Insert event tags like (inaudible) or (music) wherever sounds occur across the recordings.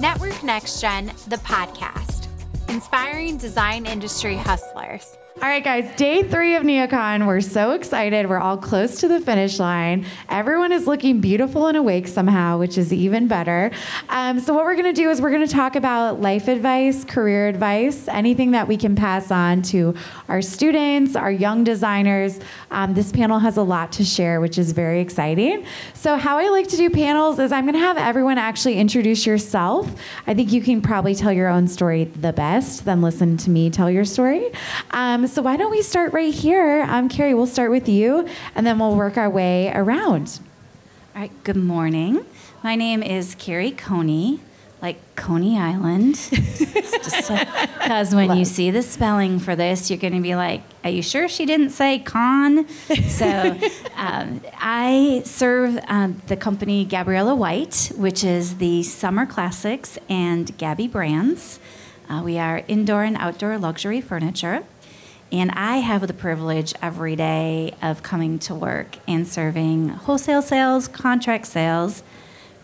Network Next Gen, the podcast, inspiring design industry hustlers. All right, guys, day three of NeoCon. We're so excited. We're all close to the finish line. Everyone is looking beautiful and awake somehow, which is even better. Um, so, what we're going to do is we're going to talk about life advice, career advice, anything that we can pass on to our students, our young designers. Um, this panel has a lot to share, which is very exciting. So, how I like to do panels is I'm going to have everyone actually introduce yourself. I think you can probably tell your own story the best, then listen to me tell your story. Um, so why don't we start right here? Um, Carrie, we'll start with you, and then we'll work our way around. All right, good morning. My name is Keri Caune, like Coney Island. (laughs) Because when you see the spelling for this, you're going to be like, are you sure she didn't say con? so (laughs) um, I serve uh, the company Gabriella White, which is the Summer Classics and Gabby brands. Uh, we are indoor and outdoor luxury furniture. And I have the privilege every day of coming to work and serving wholesale sales, contract sales,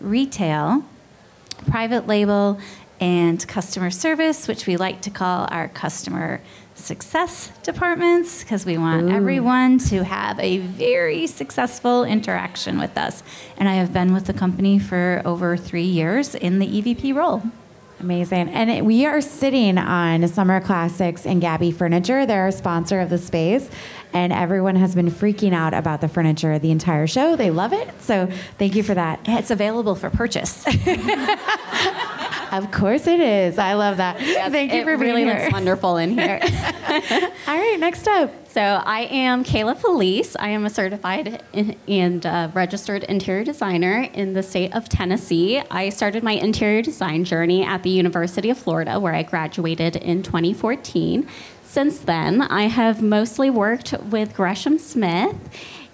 retail, private label, and customer service, which we like to call our customer success departments because we want Ooh. everyone to have a very successful interaction with us. And I have been with the company for over three years in the EVP role. Amazing. And we are sitting on Summer Classics and Gabby Furniture. They're a sponsor of the space. And everyone has been freaking out about the furniture the entire show. They love it. So thank you for that. It's available for purchase. (laughs) of course it is. I love that. Yes, (laughs) thank you for being really here. looks wonderful in here. (laughs) (laughs) All right, next up. So I am Kayla Felice. I am a certified and uh, registered interior designer in the state of Tennessee. I started my interior design journey at the University of Florida, where I graduated in 2014. Since then, I have mostly worked with Gresham Smith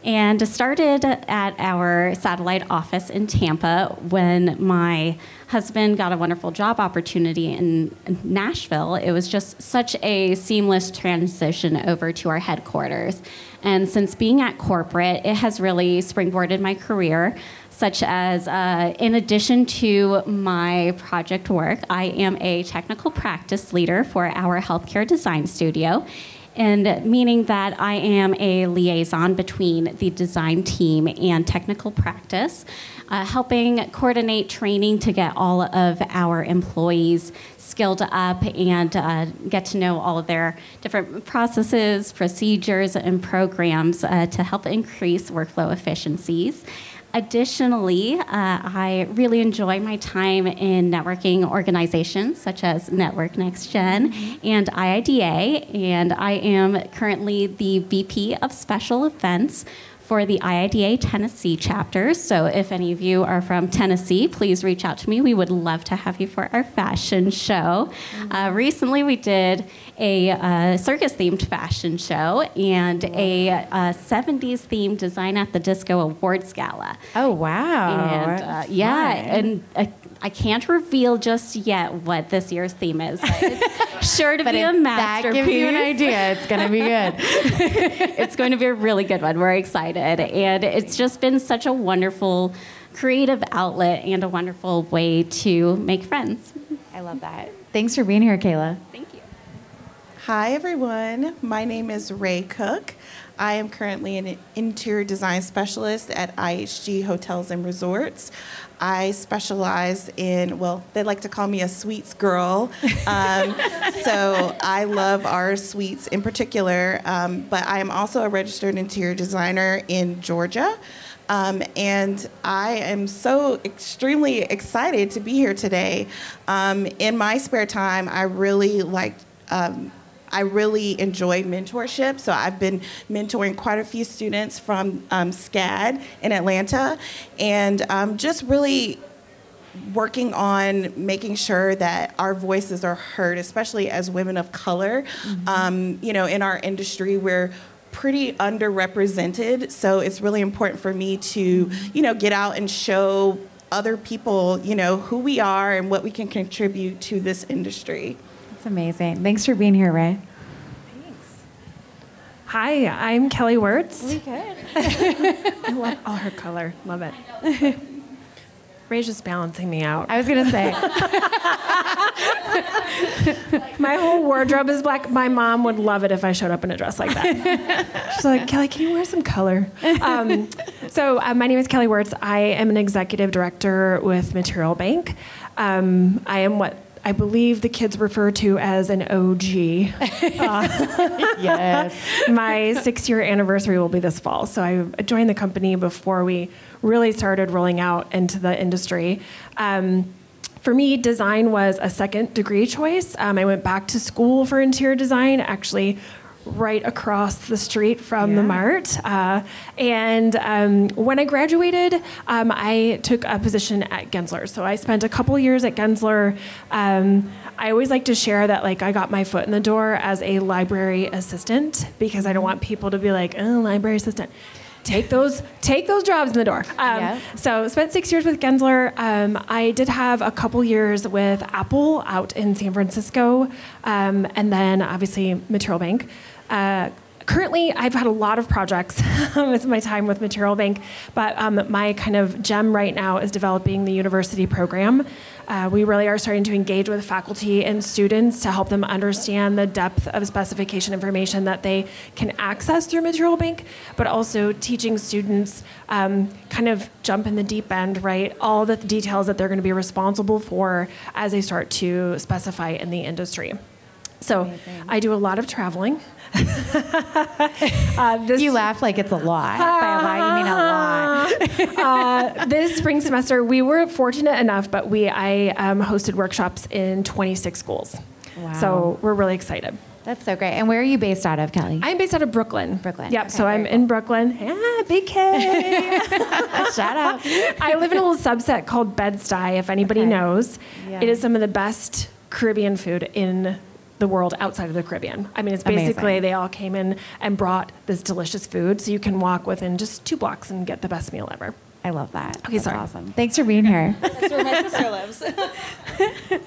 and started at our satellite office in Tampa when my husband got a wonderful job opportunity in Nashville. It was just such a seamless transition over to our headquarters. And since being at corporate, it has really springboarded my career. Such as, uh, in addition to my project work, I am a technical practice leader for our healthcare design studio and meaning that I am a liaison between the design team and technical practice, uh, helping coordinate training to get all of our employees skilled up and uh, get to know all of their different processes, procedures, and programs uh, to help increase workflow efficiencies. Additionally, uh, I really enjoy my time in networking organizations such as Network Next Gen mm-hmm. and IIDA, and I am currently the VP of Special Events for the IIDA Tennessee chapter. So if any of you are from Tennessee, please reach out to me. We would love to have you for our fashion show. Uh, recently, we did a uh, circus themed fashion show and a uh, 70s themed Design at the Disco Awards Gala. Oh, wow. And uh, yeah, and uh, I can't reveal just yet what this year's theme is, but it's sure to be a masterpiece. That gives you an idea. It's going to be good. (laughs) (laughs) it's going to be a really good one. We're excited. And it's just been such a wonderful creative outlet and a wonderful way to make friends. I love that. Thanks for being here, Kayla. Thank you. Hi, everyone. My name is Rae Cook. I am currently an interior design specialist at IHG Hotels and Resorts. I specialize in, well, they like to call me a suites girl. Um, (laughs) so I love our suites in particular, um, but I am also a registered interior designer in Georgia. Um, and I am so extremely excited to be here today. Um, in my spare time, I really like um, I really enjoy mentorship. So I've been mentoring quite a few students from um, SCAD in Atlanta and um, just really working on making sure that our voices are heard, especially as women of color. Mm-hmm. Um, you know, in our industry, we're pretty underrepresented, so it's really important for me to, you know, get out and show other people, you know, who we are and what we can contribute to this industry. That's amazing. Thanks for being here, Rae. Thanks. Hi, I'm Kelly Weertz. We good. (laughs) I love all her color. Love it. (laughs) Rae's just balancing me out. I was gonna say. (laughs) My whole wardrobe is black. My mom would love it if I showed up in a dress like that. She's like, Kelly, can you wear some color? Um, so, uh, my name is Kelly Weertz. I am an executive director with Material Bank. Um, I am what I believe the kids refer to as an OG. (laughs) yes. (laughs) my six year anniversary will be this fall. So I joined the company before we really started rolling out into the industry. Um, for me, design was a second degree choice. Um, I went back to school for interior design, actually right across the street from Yeah. the Mart. Uh, and um, when I graduated, um, I took a position at Gensler. So I spent a couple years at Gensler. Um, I always like to share that like I got my foot in the door as a library assistant because I don't want people to be like, oh, library assistant. Take those, take those jobs in the door. Um, Yeah. So spent six years with Gensler. Um, I did have a couple years with Apple out in San Francisco, um, and then obviously Material Bank. Uh, currently, I've had a lot of projects (laughs) with my time with Material Bank, but um, my kind of gem right now is developing the university program. Uh, we really are starting to engage with faculty and students to help them understand the depth of specification information that they can access through Material Bank, but also teaching students um, kind of jump in the deep end, right? All the details that they're going to be responsible for as they start to specify in the industry. So I do a lot of traveling. (laughs) uh, this, You laugh like it's a lot. By a lot, you mean a lot. (laughs) uh, this spring semester, we were fortunate enough, but we I um, hosted workshops in 26 schools. Wow. So we're really excited. That's so great. And where are you based out of, Kelly? I'm based out of Brooklyn. Brooklyn. Yep. Okay, so I'm very in Brooklyn. Ah, big K. (laughs) Shout out. I live in a little subset called Bed-Stuy, if anybody Okay. knows. Yeah. It is some of the best Caribbean food in the world outside of the Caribbean. I mean, it's basically Amazing. they all came in and brought this delicious food, so you can walk within just two blocks and get the best meal ever. I love that. Okay, That's sorry. awesome. Thanks for being here. That's where my sister lives. (laughs)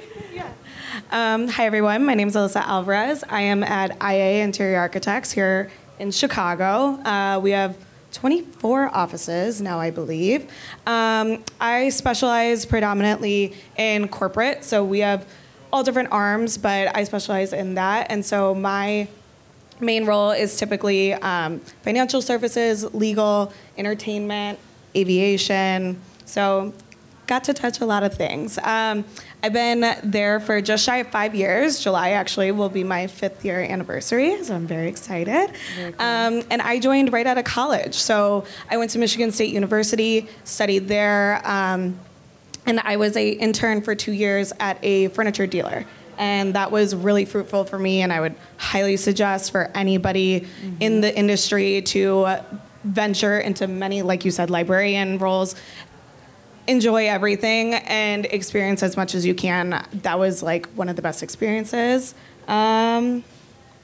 um, hi, everyone. My name is Alyssa Alvarez. I am at IA Interior Architects here in Chicago. Uh, we have 24 offices now, I believe. Um, I specialize predominantly in corporate, so we have all different arms, but I specialize in that. And so my main role is typically um, financial services, legal, entertainment, aviation. So, got to touch a lot of things. Um, I've been there for just shy of five years. July actually will be my fifth year anniversary, so I'm very excited. Um, and I joined right out of college. So, I went to Michigan State University, studied there. Um, and I was a intern for two years at a furniture dealer. And that was really fruitful for me, and I would highly suggest for anybody in the industry to venture into many, like you said, librarian roles. Enjoy everything and experience as much as you can. That was like one of the best experiences. Um,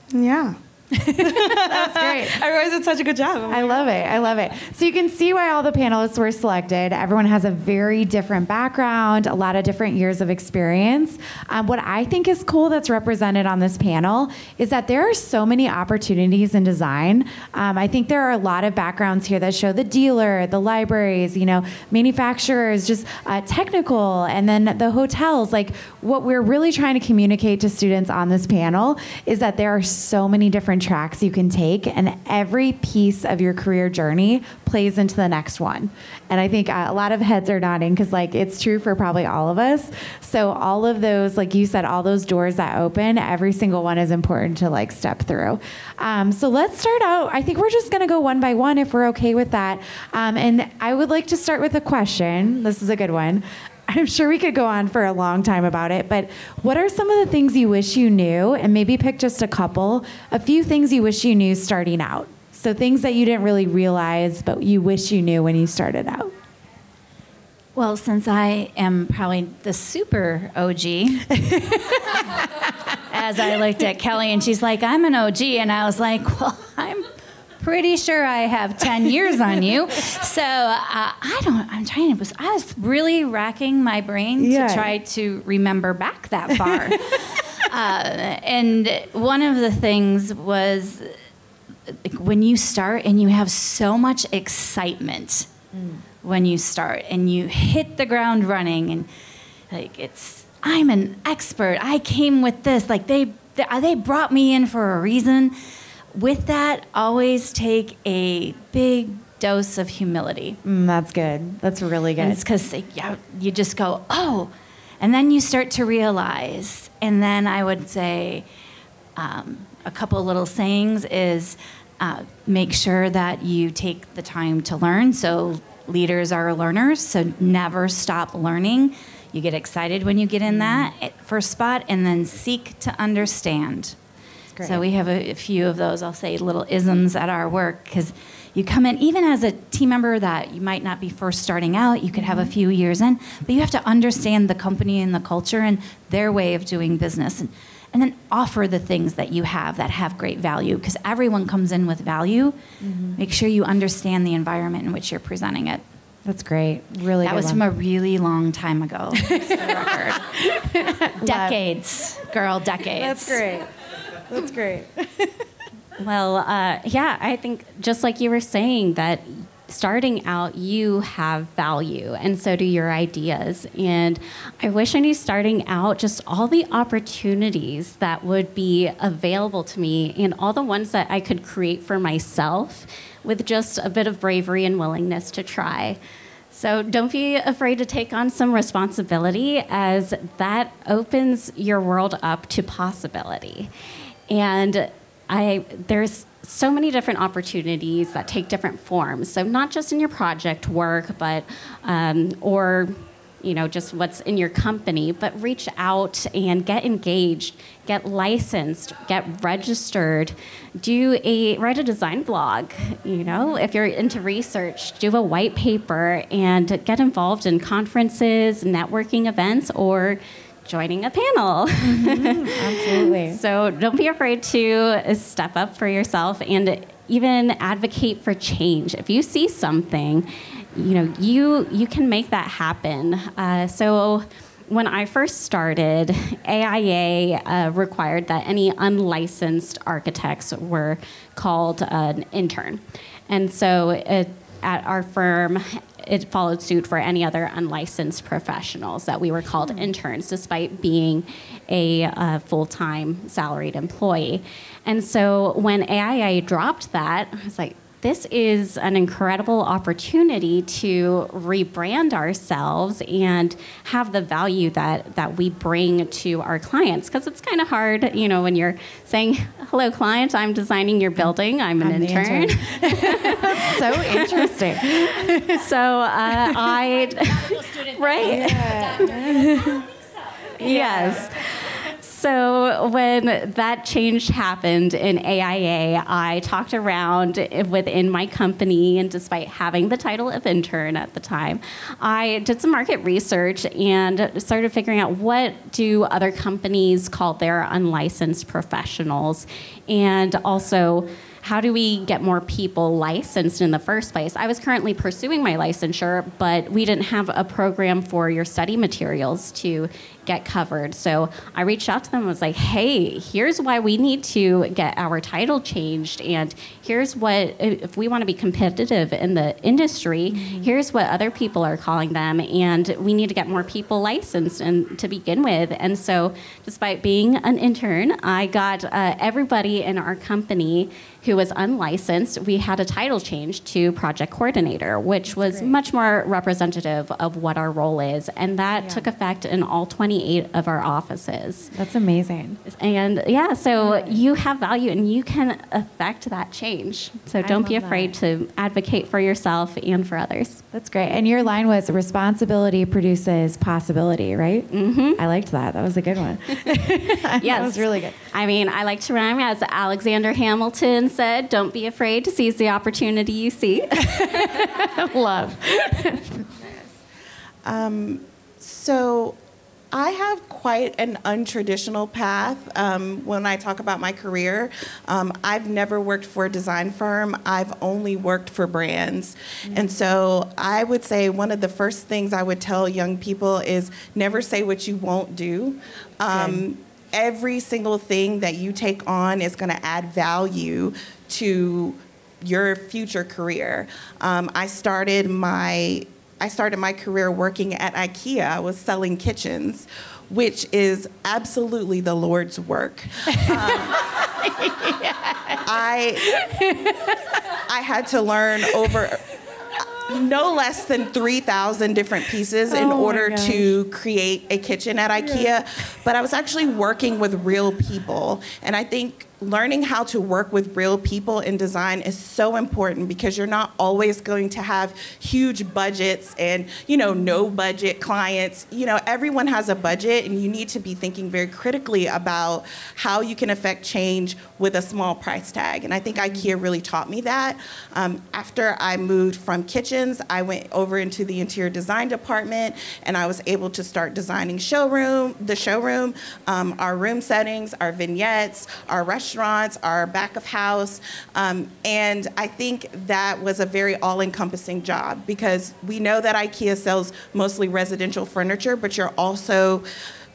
yeah. That's great. (laughs) Everyone did such a good job. I love it. I love it. So you can see why all the panelists were selected. Everyone has a very different background, a lot of different years of experience. Um, what I think is cool that's represented on this panel is that there are so many opportunities in design. Um, I think there are a lot of backgrounds here that show the dealer, the libraries, you know, manufacturers, just uh, technical, and then the hotels. Like what we're really trying to communicate to students on this panel is that there are so many different tracks you can take, and every piece of your career journey plays into the next one. And I think uh, a lot of heads are nodding because, like, it's true for probably all of us. So, all of those, like you said, all those doors that open, every single one is important to like step through. Um, so, let's start out. I think we're just going to go one by one if we're okay with that. Um, and I would like to start with a question. This is a good one. I'm sure we could go on for a long time about it, but what are some of the things you wish you knew? And maybe pick just a couple, a few things you wish you knew starting out. So things that you didn't really realize, but you wish you knew when you started out. Well, since I am probably the super OG, (laughs) as I looked at Kelly and she's like, I'm an OG. And I was like, well, I'm pretty sure I have 10 years on you. So uh, I don't, I'm trying to, I was really racking my brain Yeah. to try to remember back that far. (laughs) uh, and one of the things was like, when you start and you have so much excitement when you start and you hit the ground running and like it's I'm an expert. I came with this. Like they they brought me in for a reason. With that, always take a big dose of humility. Mm, that's good. That's really good. And it's because yeah, you just go, oh, and then you start to realize. And then I would say um, a couple little sayings is uh, make sure that you take the time to learn. So leaders are learners, so never stop learning. You get excited when you get in that first spot, and then seek to understand. So we have a, a, few of those, I'll say, little isms at our work because you come in, even as a team member that you might not be first starting out, you could have a few years in, but you have to understand the company and the culture and their way of doing business. And, and then offer the things that you have that have great value because everyone comes in with value. Mm-hmm. Make sure you understand the environment in which you're presenting it. That's great. Really, that was one. from a really long time ago. (laughs) decades, girl, decades. That's great. That's great. (laughs) well, uh, yeah, I think just like you were saying that starting out, you have value, and so do your ideas. And I wish I knew starting out just all the opportunities that would be available to me and all the ones that I could create for myself with just a bit of bravery and willingness to try. So don't be afraid to take on some responsibility, as that opens your world up to possibility. And I there's so many different opportunities that take different forms. So not just in your project work, but um, or you know just what's in your company but reach out and get engaged get licensed get registered do a write a design blog you know if you're into research do a white paper and get involved in conferences networking events or joining a panel. Mm-hmm, (laughs) absolutely. so don't be afraid to step up for yourself and even advocate for change. If you see something, you know, you you can make that happen. Uh, so when I first started, AIA uh, required that any unlicensed architects were called an intern. And so it, at our firm, it followed suit for any other unlicensed professionals that we were called hmm. interns, despite being a uh, full time salaried employee. And so when AIA dropped that, I was like, this is an incredible opportunity to rebrand ourselves and have the value that that we bring to our clients. Because it's kind of hard you know when you're saying hello client i'm designing your building. I'm an I'm intern, intern. (laughs) so interesting. So uh, (laughs) i (laughs) right. Yeah. yes so when that change happened in AIA, I talked around within my company, and despite having the title of intern at the time, I did some market research and started figuring out what do other companies call their unlicensed professionals, and also how do we get more people licensed in the first place? I was currently pursuing my licensure, but we didn't have a program for your study materials to get covered. So I reached out to them and was like, hey, here's why we need to get our title changed. And here's what, if we want to be competitive in the industry, mm-hmm. here's what other people are calling them. And we need to get more people licensed and to begin with. And so, despite being an intern, I got uh, everybody in our company who was unlicensed, we had a title change to project coordinator, which That's was great. much more representative of what our role is. And that yeah. took effect in all 28 of our offices. That's amazing. And yeah, so yeah. you have value and you can affect that change. So don't be afraid that. to advocate for yourself and for others. That's great. And your line was responsibility produces possibility, right? Mm-hmm. I liked that. That was a good one. (laughs) yes. That was really good. I mean, I like to rhyme as Alexander Hamilton said, don't be afraid to seize the opportunity you see. (laughs) (laughs) Love. um, so I have quite an untraditional path um, when I talk about my career. Um, I've never worked for a design firm, I've only worked for brands. Mm-hmm. And so I would say one of the first things I would tell young people is never say what you won't do. Um, every single thing that you take on is going to add value to your future career. Um, I started my I started my career working at IKEA. I was selling kitchens, which is absolutely the Lord's work. Um, (laughs) I I had to learn over no less than 3,000 different pieces in Oh order to create a kitchen at IKEA. But I was actually working with real people. And I think learning how to work with real people in design is so important because you're not always going to have huge budgets and, you know, no budget clients. You know, everyone has a budget and you need to be thinking very critically about how you can affect change with a small price tag. And I think IKEA really taught me that. Um, after I moved from kitchens, I went over into the interior design department and I was able to start designing showroom, the showroom, um, our room settings, our vignettes, our restaurants, our back of house. Um, and I think that was a very all encompassing job because we know that IKEA sells mostly residential furniture, but you're also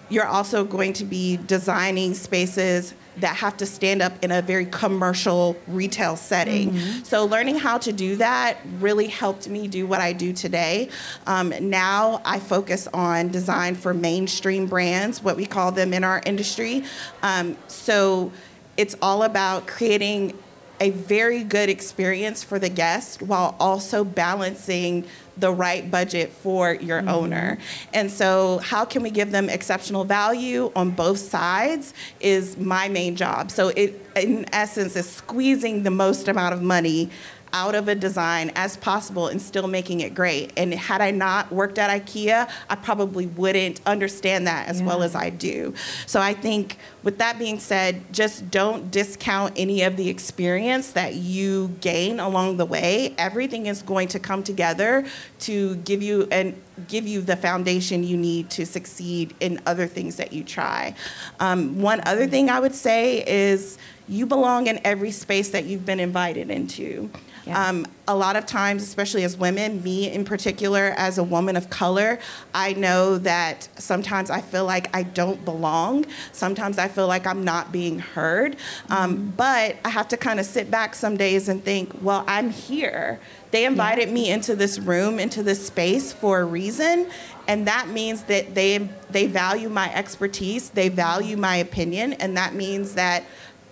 you're also going to be designing spaces that have to stand up in a very commercial retail setting. So, learning how to do that really helped me do what I do today. Um, now, I focus on design for mainstream brands, what we call them in our industry. Um, so, it's all about creating a very good experience for the guest while also balancing the right budget for your mm-hmm. owner. And so, how can we give them exceptional value on both sides is my main job. So, it, in essence, is squeezing the most amount of money out of a design as possible and still making it great. And had I not worked at IKEA, I probably wouldn't understand that as well as I do. So I think with that being said, just don't discount any of the experience that you gain along the way. Everything is going to come together to give you and give you the foundation you need to succeed in other things that you try. Um, one other thing I would say is you belong in every space that you've been invited into. Yeah. Um, a lot of times, especially as women, me in particular, as a woman of color, I know that sometimes I feel like I don't belong. Sometimes I feel like I'm not being heard. Um, but I have to kind of sit back some days and think, well, I'm here. They invited me into this room, into this space for a reason. And that means that they, they value my expertise, they value my opinion, and that means that,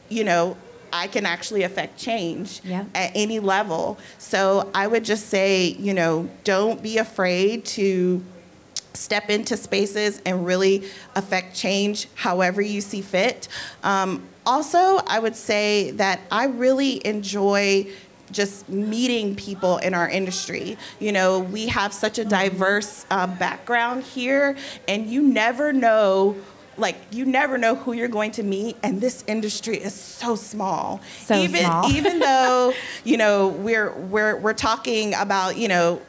you know, I can actually affect change Yeah. at any level. So I would just say, you know, don't be afraid to step into spaces and really affect change however you see fit. Um, also, I would say that I really enjoy just meeting people in our industry. You know, we have such a diverse uh, background here, and you never know. Like you never know who you're going to meet, and this industry is so small. So even, small. (laughs) even though (laughs) you know we're we're we're talking about you know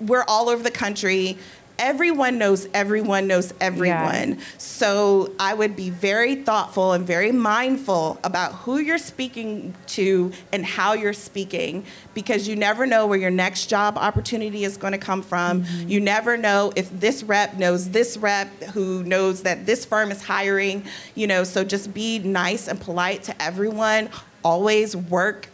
we're all over the country everyone knows everyone knows everyone. So i would be very thoughtful and very mindful about who you're speaking to and how you're speaking because you never know where your next job opportunity is going to come from. Mm-hmm. You never know if this rep knows this rep who knows that this firm is hiring you know so just be nice and polite to everyone. Always work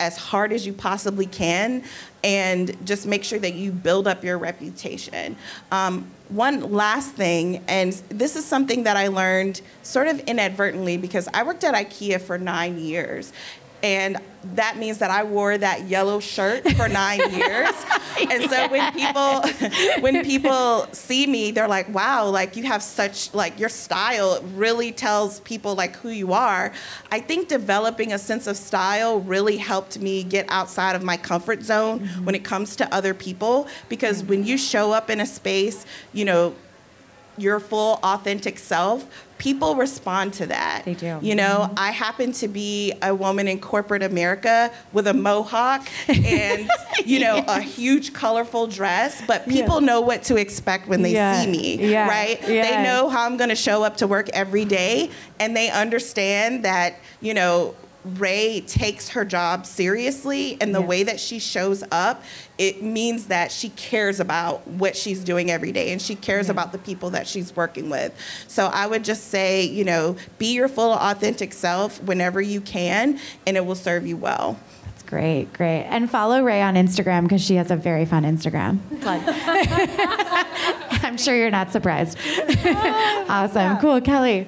as hard as you possibly can and just make sure that you build up your reputation. Um, one last thing, and this is something that I learned sort of inadvertently because I worked at IKEA for nine years. And that means that I wore that yellow shirt for (laughs) nine years. And so when people when people see me, they're like, wow, like you have such like your style really tells people like who you are. I think developing a sense of style really helped me get outside of my comfort zone mm-hmm. when it comes to other people. Because when you show up in a space, you know, your full authentic self, people respond to that. They do. You know, I happen to be a woman in corporate America with a mohawk and, (laughs) you know, a huge colorful dress, but people know what to expect when they Yeah. see me, Yeah. right? They know how I'm going to show up to work every day and they understand that, you know, Rae takes her job seriously and the Yeah. way that she shows up, it means that she cares about what she's doing every day and she cares about the people that she's working with. So I would just say, you know, be your full authentic self whenever you can and it will serve you well. That's Great, great. And follow Rae on Instagram because she has a very fun Instagram. (laughs) I'm sure you're not surprised. (laughs) awesome. Cool. Kelly.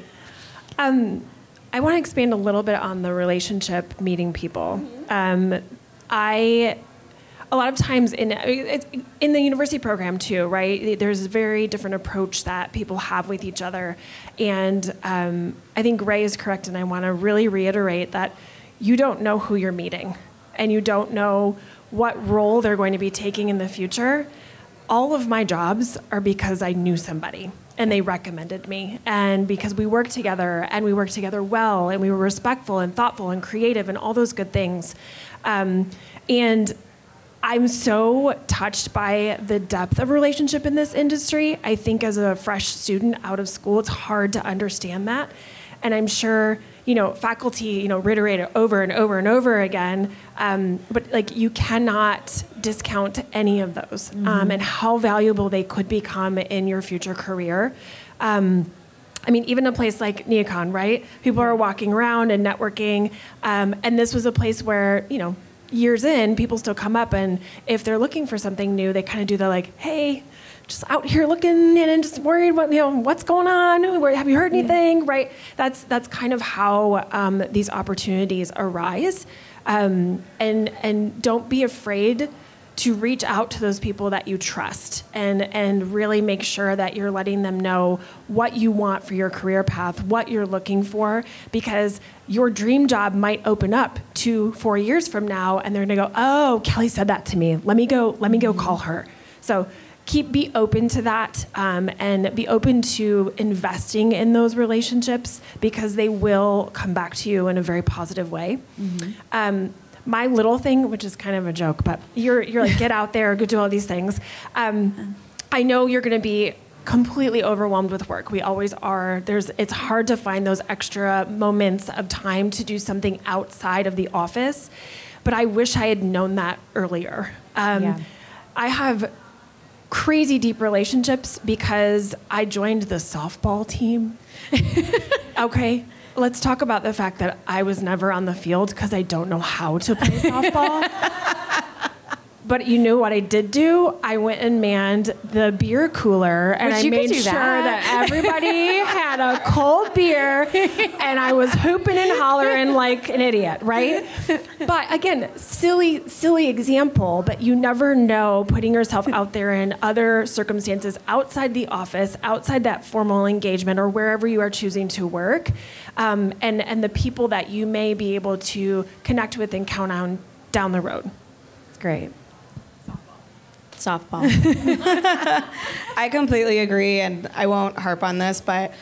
Um, I want to expand a little bit on the relationship meeting people. Um, I a lot of times in in the university program too, right? There's a very different approach that people have with each other, and um, I think Rae is correct, and I want to really reiterate that you don't know who you're meeting, and you don't know what role they're going to be taking in the future. All of my jobs are because I knew somebody and they recommended me. And because we worked together and we worked together well and we were respectful and thoughtful and creative and all those good things. Um, and I'm so touched by the depth of relationship in this industry. I think as a fresh student out of school, it's hard to understand that. And I'm sure, you know, faculty, you know, reiterate it over and over and over again. Um, but like, you cannot discount any of those um, mm-hmm. um, and how valuable they could become in your future career. Um, I mean, even a place like Neocon, right? People are walking around and networking. Um, and this was a place where, you know, years in, people still come up and if they're looking for something new, they kind of do the like, hey, just out here looking and just worried what you know what's going on? Have you heard anything? Right? That's that's kind of how um, these opportunities arise. Um, and and don't be afraid to reach out to those people that you trust and and really make sure that you're letting them know what you want for your career path, what you're looking for because your dream job might open up 2 4 years from now and they're going to go, "Oh, Kelly said that to me. Let me go let me go call her." So keep be open to that um, and be open to investing in those relationships because they will come back to you in a very positive way. Mm-hmm. Um, my little thing, which is kind of a joke, but you're you're like get out there, go do all these things. Um, I know you're going to be completely overwhelmed with work. We always are. There's it's hard to find those extra moments of time to do something outside of the office, but I wish I had known that earlier. Um, yeah. I have crazy deep relationships because I joined the softball team. (laughs) okay let's talk about the fact that I was never on the field because I don't know how to play softball. (laughs) But you know what I did do? I went and manned the beer cooler and I made sure that. that everybody had a cold beer and I was hooping and hollering like an idiot, right? But again, silly, silly example, but you never know putting yourself out there in other circumstances outside the office, outside that formal engagement or wherever you are choosing to work, um, and, and the people that you may be able to connect with and count on down the road. It's great softball. (laughs) I completely agree, and I won't harp on this, but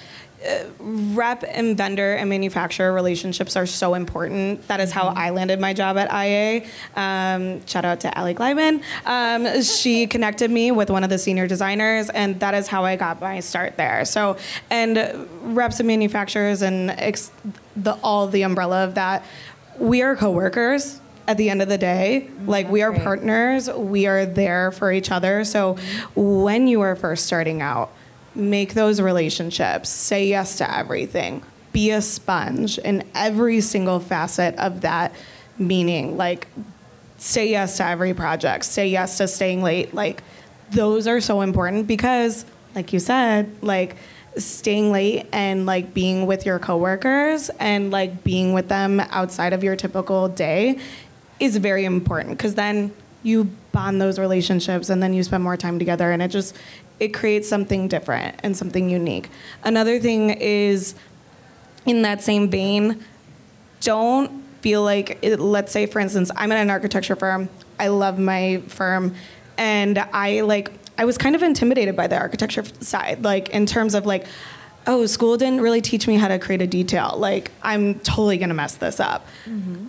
uh, rep and vendor and manufacturer relationships are so important. That is how mm-hmm. I landed my job at IA. Um, shout out to Allie Glyman. Um, she connected me with one of the senior designers, and that is how I got my start there. So, and reps and manufacturers and ex- the, all the umbrella of that, we are coworkers at the end of the day. Mm-hmm. Like we are Great. partners, we are there for each other. So when you are first starting out, make those relationships, say yes to everything, be a sponge in every single facet of that meaning. Like say yes to every project, say yes to staying late. Like those are so important because like you said, like staying late and like being with your coworkers and like being with them outside of your typical day is very important because then you bond those relationships and then you spend more time together and it just it creates something different and something unique. Another thing is in that same vein don't feel like it, let's say for instance i'm in an architecture firm i love my firm and i like i was kind of intimidated by the architecture side like in terms of like oh school didn't really teach me how to create a detail. Like i'm totally going to mess this up. Mm-hmm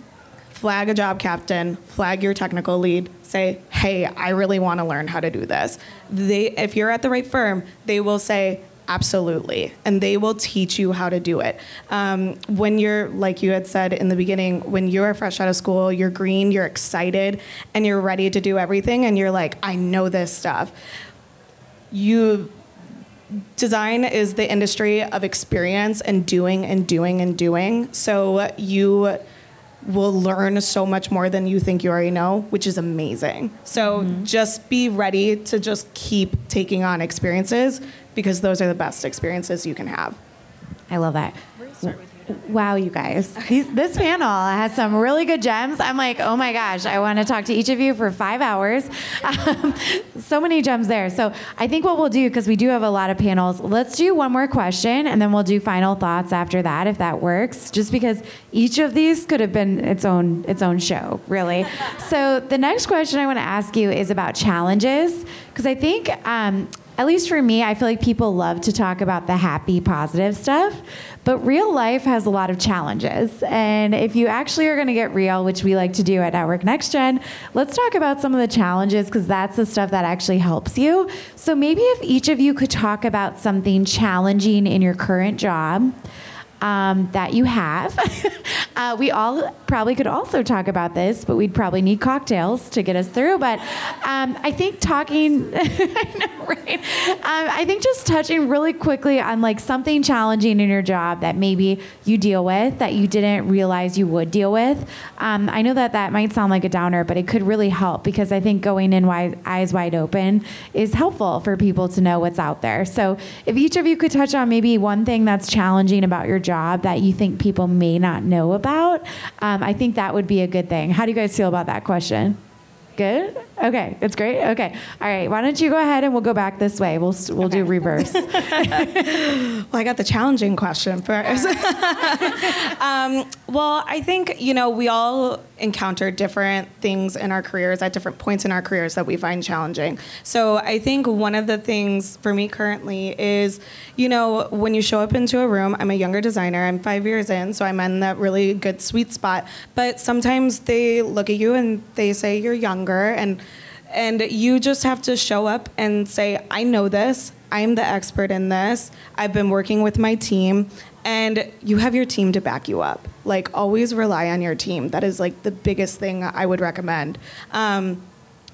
flag a job captain, flag your technical lead, say, hey, I really want to learn how to do this. They, if you're at the right firm, they will say, absolutely, and they will teach you how to do it. Um, when you're, like you had said in the beginning, when you're fresh out of school, you're green, you're excited, and you're ready to do everything, and you're like, I know this stuff. You design is the industry of experience and doing and doing and doing. So you will learn so much more than you think you already know, which is amazing. So mm-hmm. just be ready to just keep taking on experiences because those are the best experiences you can have. I love that. Wow, you guys. These, this panel has some really good gems. I'm like, oh my gosh, I want to talk to each of you for five hours. (laughs) Um, so many gems there. So I think what we'll do, because we do have a lot of panels, let's do one more question and then we'll do final thoughts after that, if that works. Just because each of these could have been its own its own show, really. (laughs) so the next question I want to ask you is about challenges, because I think. Um, at least for me, I feel like people love to talk about the happy, positive stuff, but real life has a lot of challenges. And if you actually are going to get real, which we like to do at Network Next Gen, let's talk about some of the challenges because that's the stuff that actually helps you. So maybe if each of you could talk about something challenging in your current job. Um, that you have. (laughs) uh, we all probably could also talk about this, but we'd probably need cocktails to get us through. But um, I think talking, (laughs) I know, right? Um, I think just touching really quickly on like something challenging in your job that maybe you deal with that you didn't realize you would deal with. Um, I know that that might sound like a downer, but it could really help because I think going in wide, eyes wide open is helpful for people to know what's out there. So if each of you could touch on maybe one thing that's challenging about your job that you think people may not know about, um, I think that would be a good thing. How do you guys feel about that question? Good. Okay, that's great. Okay, all right. Why don't you go ahead and we'll go back this way. We'll we'll do (laughs) reverse. Well, I got the challenging question first. (laughs) um, well, I think, you know, we all encounter different things in our careers at different points in our careers that we find challenging. So I think one of the things for me currently is, you know, when you show up into a room, I'm a younger designer, I'm five years in, so I'm in that really good sweet spot. But sometimes they look at you and they say you're younger and and you just have to show up and say, I know this. I'm the expert in this. I've been working with my team. And you have your team to back you up. Like, always rely on your team. That is like the biggest thing I would recommend. Um,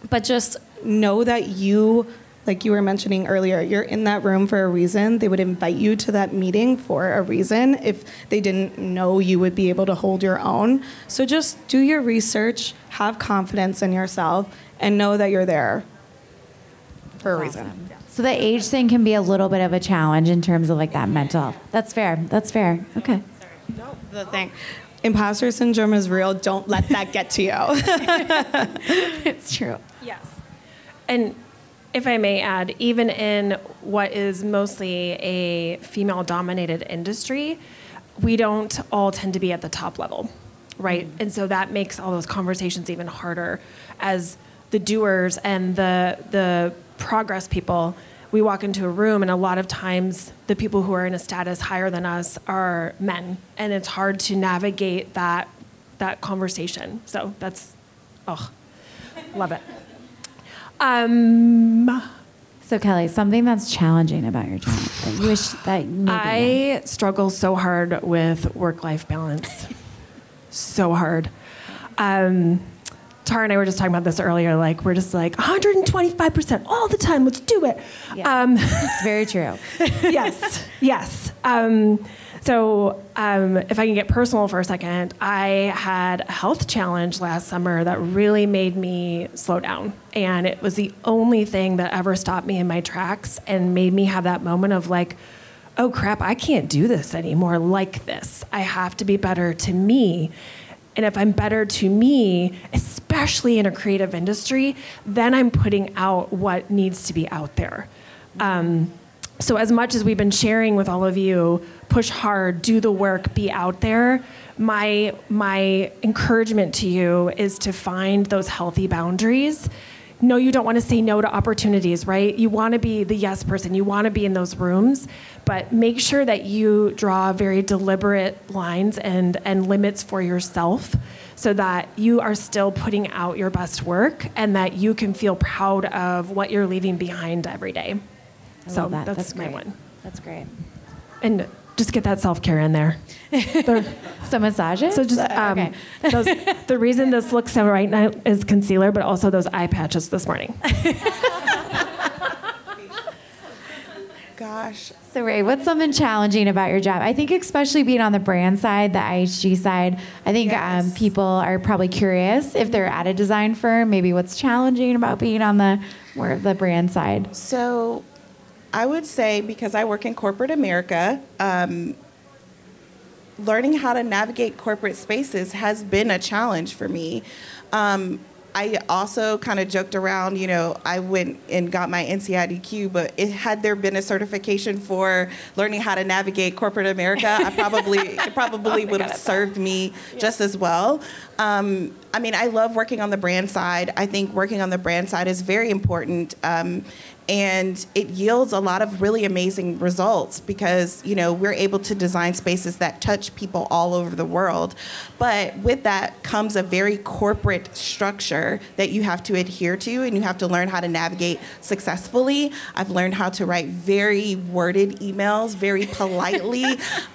but just know that you, like you were mentioning earlier, you're in that room for a reason. They would invite you to that meeting for a reason if they didn't know you would be able to hold your own. So just do your research, have confidence in yourself, and know that you're there for a reason. So the age thing can be a little bit of a challenge in terms of like that mental. That's fair. That's fair. Okay. The thing. Imposter syndrome is real. Don't let that get to you. (laughs) It's true. Yes. And if I may add, even in what is mostly a female dominated industry, we don't all tend to be at the top level, right? Mm. And so that makes all those conversations even harder as the doers and the the progress people. We walk into a room and a lot of times the people who are in a status higher than us are men and it's hard to navigate that that conversation. So that's oh, love it. Um, So Kelly, something that's challenging about your job that you wish that I struggle so hard with work life balance. so hard. Um, Tara and I were just talking about this earlier. Like, we're just like 125% all the time. Let's do it. Yeah. Um, it's very (laughs) true. yes, yes. Um, so, um, if I can get personal for a second, I had a health challenge last summer that really made me slow down. And it was the only thing that ever stopped me in my tracks and made me have that moment of like, oh crap, I can't do this anymore like this. I have to be better to me. And if I'm better to me, especially in a creative industry, then I'm putting out what needs to be out there. Um, so, as much as we've been sharing with all of you, push hard, do the work, be out there. My my encouragement to you is to find those healthy boundaries. No, you don't want to say no to opportunities, right? You want to be the yes person. You want to be in those rooms, but make sure that you draw very deliberate lines and and limits for yourself so that you are still putting out your best work and that you can feel proud of what you're leaving behind every day. I so that. that's, That's my one. That's great. And just get that self care in there. (laughs) The- So massages. so just Uh, um, okay. those, (laughs) the reason this looks so right now is concealer, but also those eye patches this morning. (laughs) Gosh. So, Rae, what's something challenging about your job? I think, especially being on the brand side, the IHG side, I think um, people are probably curious if they're at a design firm, maybe what's challenging about being on the more the brand side. So, I would say because I work in corporate America, um, learning how to navigate corporate spaces has been a challenge for me. Um, I also kind of joked around, you know, I went and got my NCIDQ, but it, had there been a certification for learning how to navigate corporate America, I probably it (laughs) probably would have served me just as well. Um, I mean, I love working on the brand side. I think working on the brand side is very important. Um, and it yields a lot of really amazing results because you know we're able to design spaces that touch people all over the world. But with that comes a very corporate structure that you have to adhere to and you have to learn how to navigate successfully. I've learned how to write very worded emails very (laughs) politely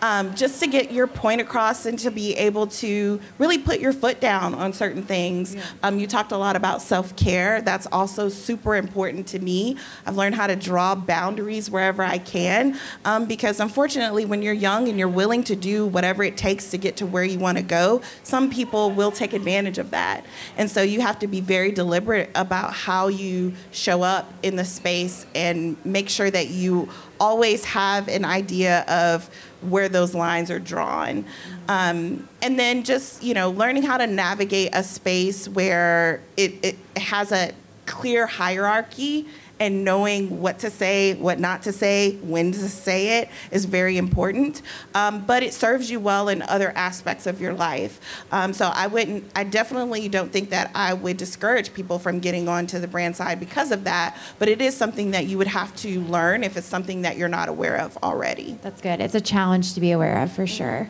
um, just to get your point across and to be able to really put your foot down on certain things. Um, you talked a lot about self-care. That's also super important to me I've learned how to draw boundaries wherever I can um, because unfortunately, when you're young and you're willing to do whatever it takes to get to where you want to go, some people will take advantage of that. And so you have to be very deliberate about how you show up in the space and make sure that you always have an idea of where those lines are drawn. Um, and then just, you know, learning how to navigate a space where it, it has a clear hierarchy and knowing what to say, what not to say, when to say it is very important. Um, but it serves you well in other aspects of your life. Um, so I wouldn't, I definitely don't think that I would discourage people from getting onto the brand side because of that. But it is something that you would have to learn if it's something that you're not aware of already. That's good. It's a challenge to be aware of for sure.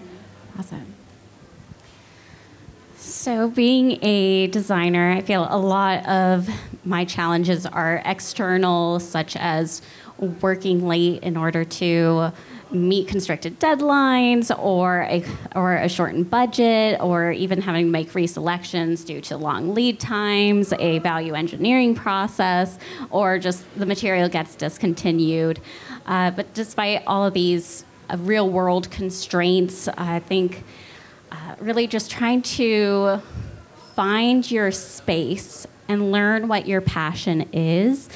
Awesome. So, being a designer, I feel a lot of my challenges are external, such as working late in order to meet constricted deadlines or a, or a shortened budget or even having to make reselections due to long lead times, a value engineering process, or just the material gets discontinued. Uh, but despite all of these uh, real world constraints, I think really just trying to find your space and learn what your passion is.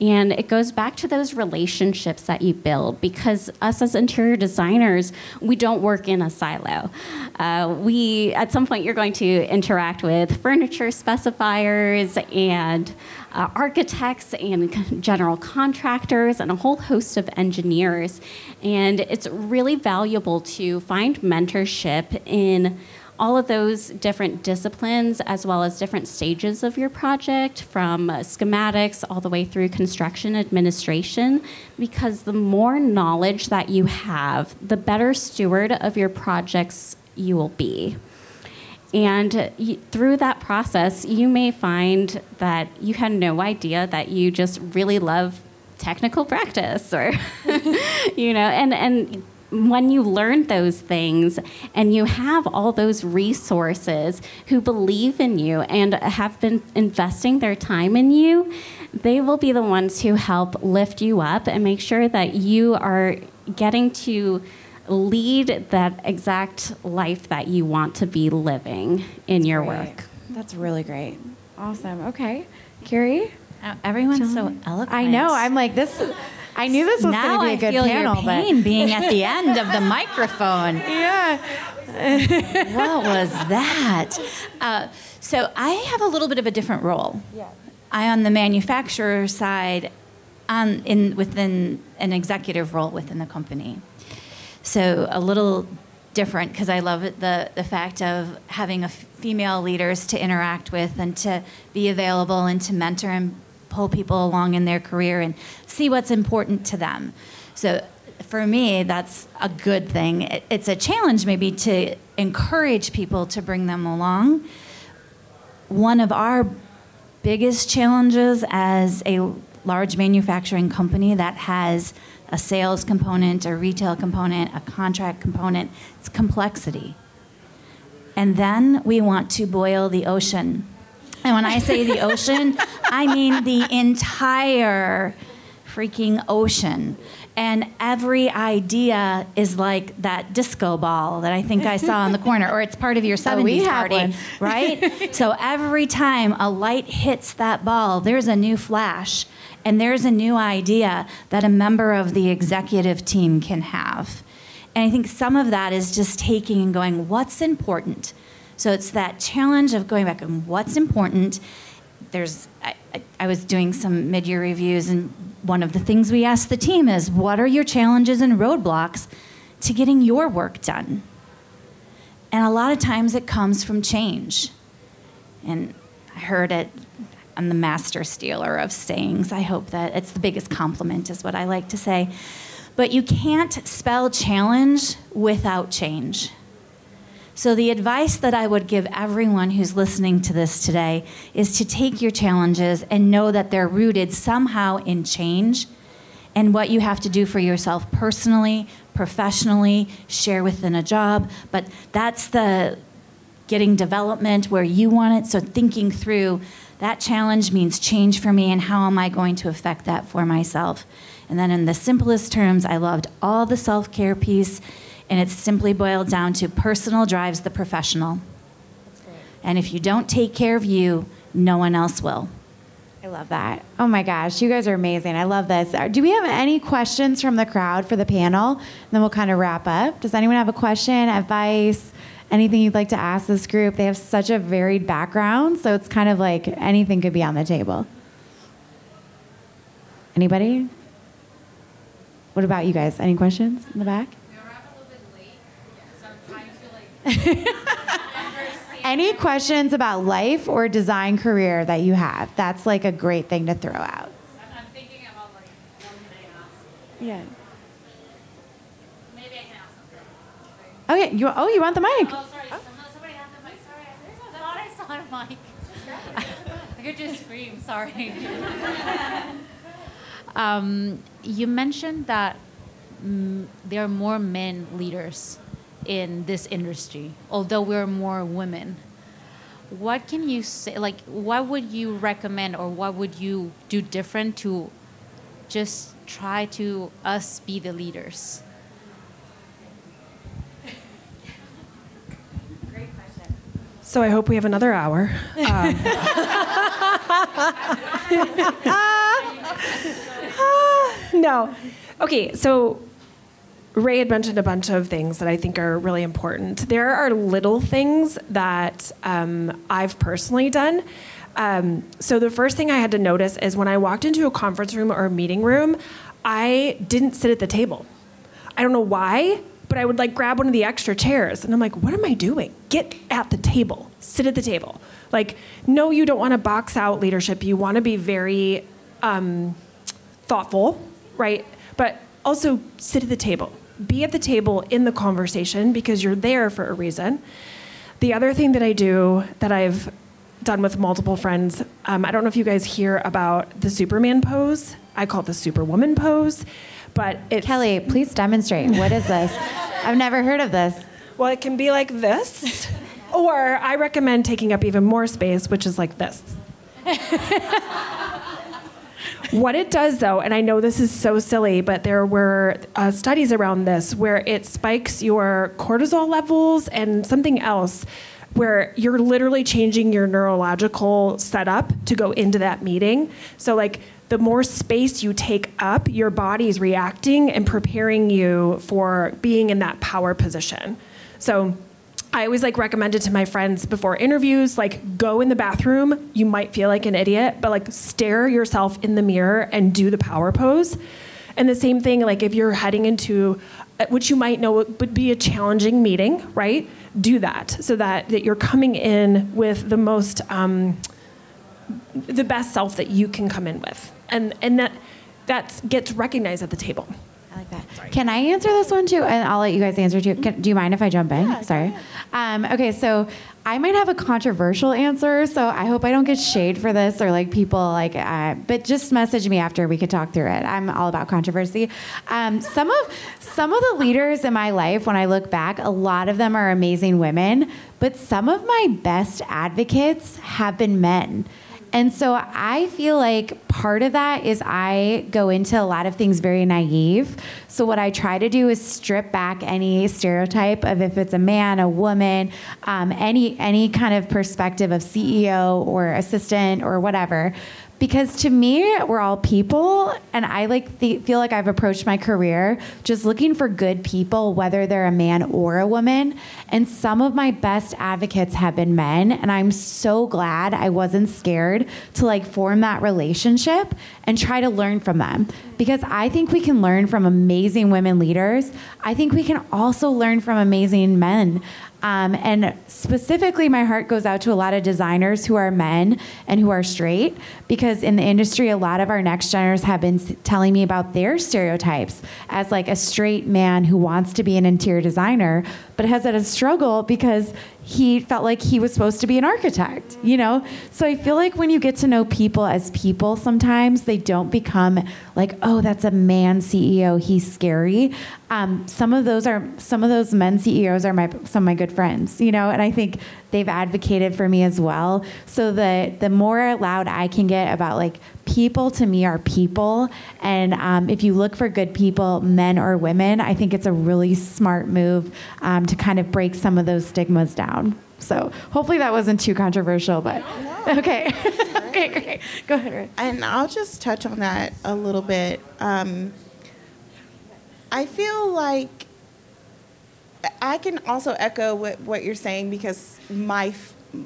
And it goes back to those relationships that you build because us as interior designers, we don't work in a silo. Uh, we, at some point, you're going to interact with furniture specifiers and uh, architects and (laughs) general contractors and a whole host of engineers. And it's really valuable to find mentorship in all of those different disciplines as well as different stages of your project from uh, schematics all the way through construction administration because the more knowledge that you have the better steward of your projects you will be. And through that process you may find that you had no idea that you just really love technical practice or (laughs) you know and and when you learn those things and you have all those resources who believe in you and have been investing their time in you, they will be the ones who help lift you up and make sure that you are getting to lead that exact life that you want to be living in your work. That's really great. Awesome. Okay. Keri? Oh, everyone's so eloquent. I know. I'm like, this. I knew this was now going to be a good panel, pain being at the end of the (laughs) microphone. Yeah. what was that? Uh, so I have a little bit of a different role. Yeah. I on the manufacturer side, on in within an executive role within the company. So a little different because I love it, the the fact of having a f- female leaders to interact with and to be available and to mentor and pull people along in their career and see what's important to them. So for me, that's a good thing. It, it's a challenge maybe to encourage people to bring them along. One of our biggest challenges as a large manufacturing company that has a sales component, a retail component, a contract component, it's complexity. And then we want to boil the ocean. And when I say the ocean, (laughs) I mean the entire freaking ocean. And every idea is like that disco ball that I think I saw in the corner, or it's part of your 70s (laughs) Oh, party, (laughs) right? so every time a light hits that ball, there's a new flash and there's a new idea that a member of the executive team can have. And I think some of that is just taking and going, what's important? So it's that challenge of going back and what's important. There's, I, I, I was doing some mid-year reviews, and one of the things we asked the team is, what are your challenges and roadblocks to getting your work done? And a lot of times it comes from change. And I heard it. I'm the master stealer of sayings. I hope that it's the biggest compliment, is what I like to say. But you can't spell challenge without change. So, the advice that I would give everyone who's listening to this today is to take your challenges and know that they're rooted somehow in change and what you have to do for yourself personally, professionally, share within a job. But that's the getting development where you want it. So, thinking through that challenge means change for me, and how am I going to affect that for myself? And then, in the simplest terms, I loved all the self care piece, and it's simply boiled down to personal drives the professional. And if you don't take care of you, no one else will. I love that. Oh my gosh, you guys are amazing. I love this. Uh, Do we have any questions from the crowd for the panel? And then we'll kind of wrap up. Does anyone have a question, advice, anything you'd like to ask this group? They have such a varied background, so it's kind of like anything could be on the table. Anybody? What about you guys? Any questions in the back? (laughs) Any questions about life or design career that you have? That's like a great thing to throw out. I'm thinking about like what can I ask? Yeah. Maybe I can ask something. Okay. You. Oh, you want the mic? Oh, sorry. Some, somebody had the mic. Sorry. I thought I saw a mic. (laughs) I could just scream. Sorry. (laughs) um, you mentioned that mm, there are more men leaders in this industry, although we're more women. What can you say? Like, what would you recommend, or what would you do different to just try to us be the leaders? Great question. So I hope we have another hour. Um, (laughs) (laughs) no. Okay, so Rae had mentioned a bunch of things that I think are really important. There are little things that um, I've personally done. Um, so the first thing I had to notice is when I walked into a conference room or a meeting room, I didn't sit at the table. I don't know why, but I would like grab one of the extra chairs and I'm like, what am I doing? Get at the table, sit at the table. Like, no, you don't want to box out leadership. You want to be very um, thoughtful, right? But also sit at the table. Be at the table in the conversation because you're there for a reason. The other thing that I do that I've done with multiple friends, um, I don't know if you guys hear about the Superman pose. I call it the Superwoman pose, but it's Kelly, please demonstrate. What is this? I've never heard of this. well, it can be like this, or I recommend taking up even more space, which is like this. (laughs) What it does, though, and I know this is so silly, but there were uh, studies around this where it spikes your cortisol levels and something else where you're literally changing your neurological setup to go into that meeting. So, like, the more space you take up, your body's reacting and preparing you for being in that power position. So, I always like recommend it to my friends before interviews, like go in the bathroom. You might feel like an idiot, but like stare yourself in the mirror and do the power pose. And the same thing, like if you're heading into, uh, which you might know would be a challenging meeting, right? Do that so that, that you're coming in with the most, um, the best self that you can come in with. And, and that, that gets recognized at the table. That. Can I answer this one too? And I'll let you guys answer too. Can, do you mind if I jump in? Sorry. Um, okay, so I might have a controversial answer, so I hope I don't get shade for this or like people like. Uh, but just message me after we could talk through it. I'm all about controversy. Um, some of some of the leaders in my life, when I look back, a lot of them are amazing women, but some of my best advocates have been men. And so I feel like part of that is I go into a lot of things very naive. So what I try to do is strip back any stereotype of if it's a man, a woman, um, any any kind of perspective of CEO or assistant or whatever because to me we're all people and i like feel like i've approached my career just looking for good people whether they're a man or a woman. And some of my best advocates have been men and i'm so glad i wasn't scared to like form that relationship and try to learn from them. Because i think we can learn from amazing women leaders. I think we can also learn from amazing men um, and specifically, my heart goes out to a lot of designers who are men and who are straight, because in the industry, a lot of our next geners have been telling me about their stereotypes. As like a straight man who wants to be an interior designer, but has had a struggle because he felt like he was supposed to be an architect, you know? So I feel like when you get to know people as people, sometimes they don't become like, oh, that's a man CEO, he's scary. Um, some of those are some of those men CEOs are my some of my good friends, you know, and I think they've advocated for me as well. So the the more loud I can get about like people to me are people, and um, if you look for good people, men or women, I think it's a really smart move um, to kind of break some of those stigmas down. So hopefully that wasn't too controversial, but (laughs) okay, (laughs) okay, great. Go ahead. And I'll just touch on that a little bit. Um, I feel like I can also echo what, what you're saying because my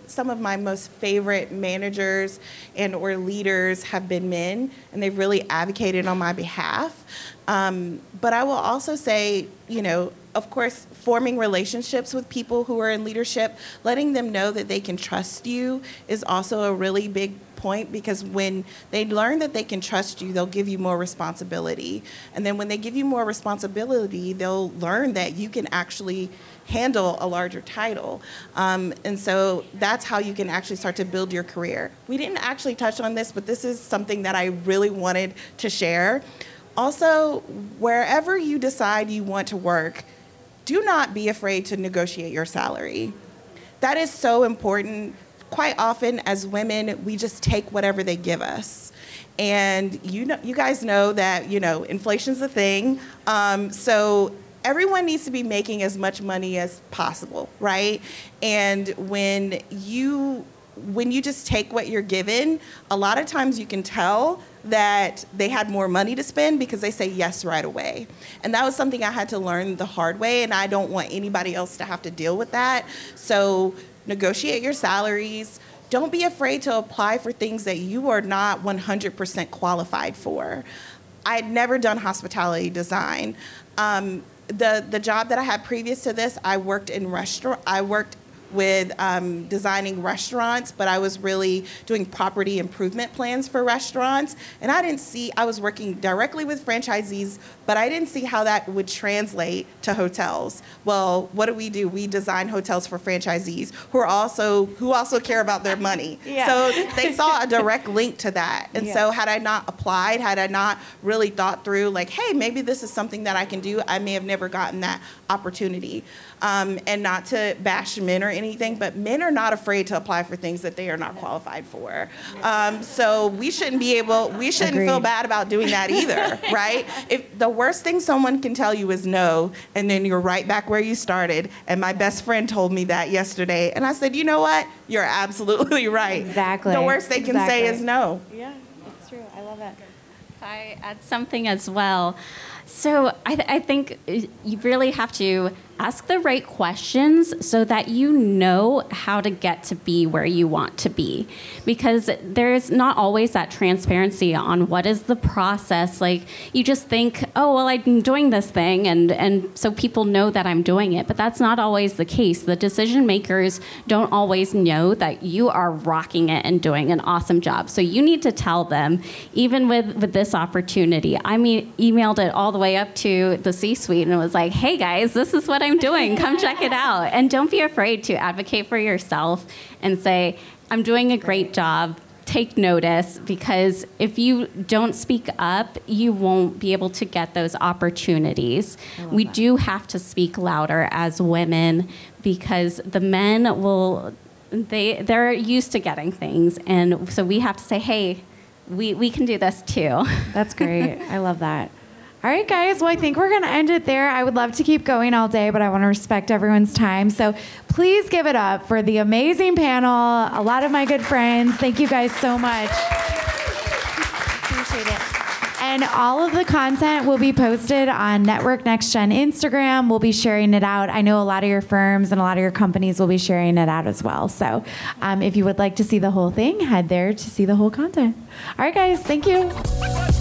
some of my most favorite managers and or leaders have been men and they've really advocated on my behalf. Um, but i will also say you know of course forming relationships with people who are in leadership letting them know that they can trust you is also a really big point because when they learn that they can trust you, they'll give you more responsibility. And then when they give you more responsibility, they'll learn that you can actually handle a larger title. Um, and so that's how you can actually start to build your career. We didn't actually touch on this, but this is something that I really wanted to share. Also, wherever you decide you want to work, do not be afraid to negotiate your salary. That is so important quite often as women, we just take whatever they give us. And you know, you guys know that you know inflation's a thing. Um, so everyone needs to be making as much money as possible, right? And when you when you just take what you're given, a lot of times you can tell that they had more money to spend because they say yes right away. And that was something I had to learn the hard way, and I don't want anybody else to have to deal with that. So negotiate your salaries. Don't be afraid to apply for things that you are not 100% qualified for. I had never done hospitality design. Um, the the job that I had previous to this, I worked in restaurant. I worked with um, designing restaurants, but I was really doing property improvement plans for restaurants. And I didn't see, I was working directly with franchisees, but I didn't see how that would translate to hotels. Well, what do we do? We design hotels for franchisees who are also who also care about their money. Yeah. So they saw a direct link to that. And yeah. so had I not applied, had I not really thought through like, hey, maybe this is something that I can do, I may have never gotten that opportunity. Um, and not to bash men or anything, but men are not afraid to apply for things that they are not qualified for. Um, so we shouldn't be able, we shouldn't Agreed. feel bad about doing that either, (laughs) right? If the worst thing someone can tell you is no, and then you're right back where you started. And my best friend told me that yesterday, and I said, you know what? You're absolutely (laughs) right. Exactly. The worst they can say is no. Yeah, it's true. I love it. I add something as well. So I, th- I think you really have to ask the right questions so that you know how to get to be where you want to be. Because there's not always that transparency on what is the process. Like you just think oh well i'm doing this thing and and so people know that i'm doing it. But that's not always the case. The decision makers don't always know that you are rocking it and doing an awesome job. So you need to tell them even with with this opportunity. I mean emailed it all the way up to the c suite and was like hey guys this is what I'm doing. Come (laughs) check it out. And don't be afraid to advocate for yourself and say, I'm doing a great job. Take notice because if you don't speak up, you won't be able to get those opportunities. We that. do have to speak louder as women because the men will they they're used to getting things, and so we have to say, hey, we we can do this too. That's great. (laughs) I love that. All right, guys. Well, I think we're going to end it there. I would love to keep going all day, but I want to respect everyone's time. So please give it up for the amazing panel, a lot of my good friends. Thank you guys so much. Appreciate it. And all of the content will be posted on Network Next Gen Instagram. We'll be sharing it out. I know a lot of your firms and a lot of your companies will be sharing it out as well. So um, if you would like to see the whole thing, head there to see the whole content. All right, guys. Thank you.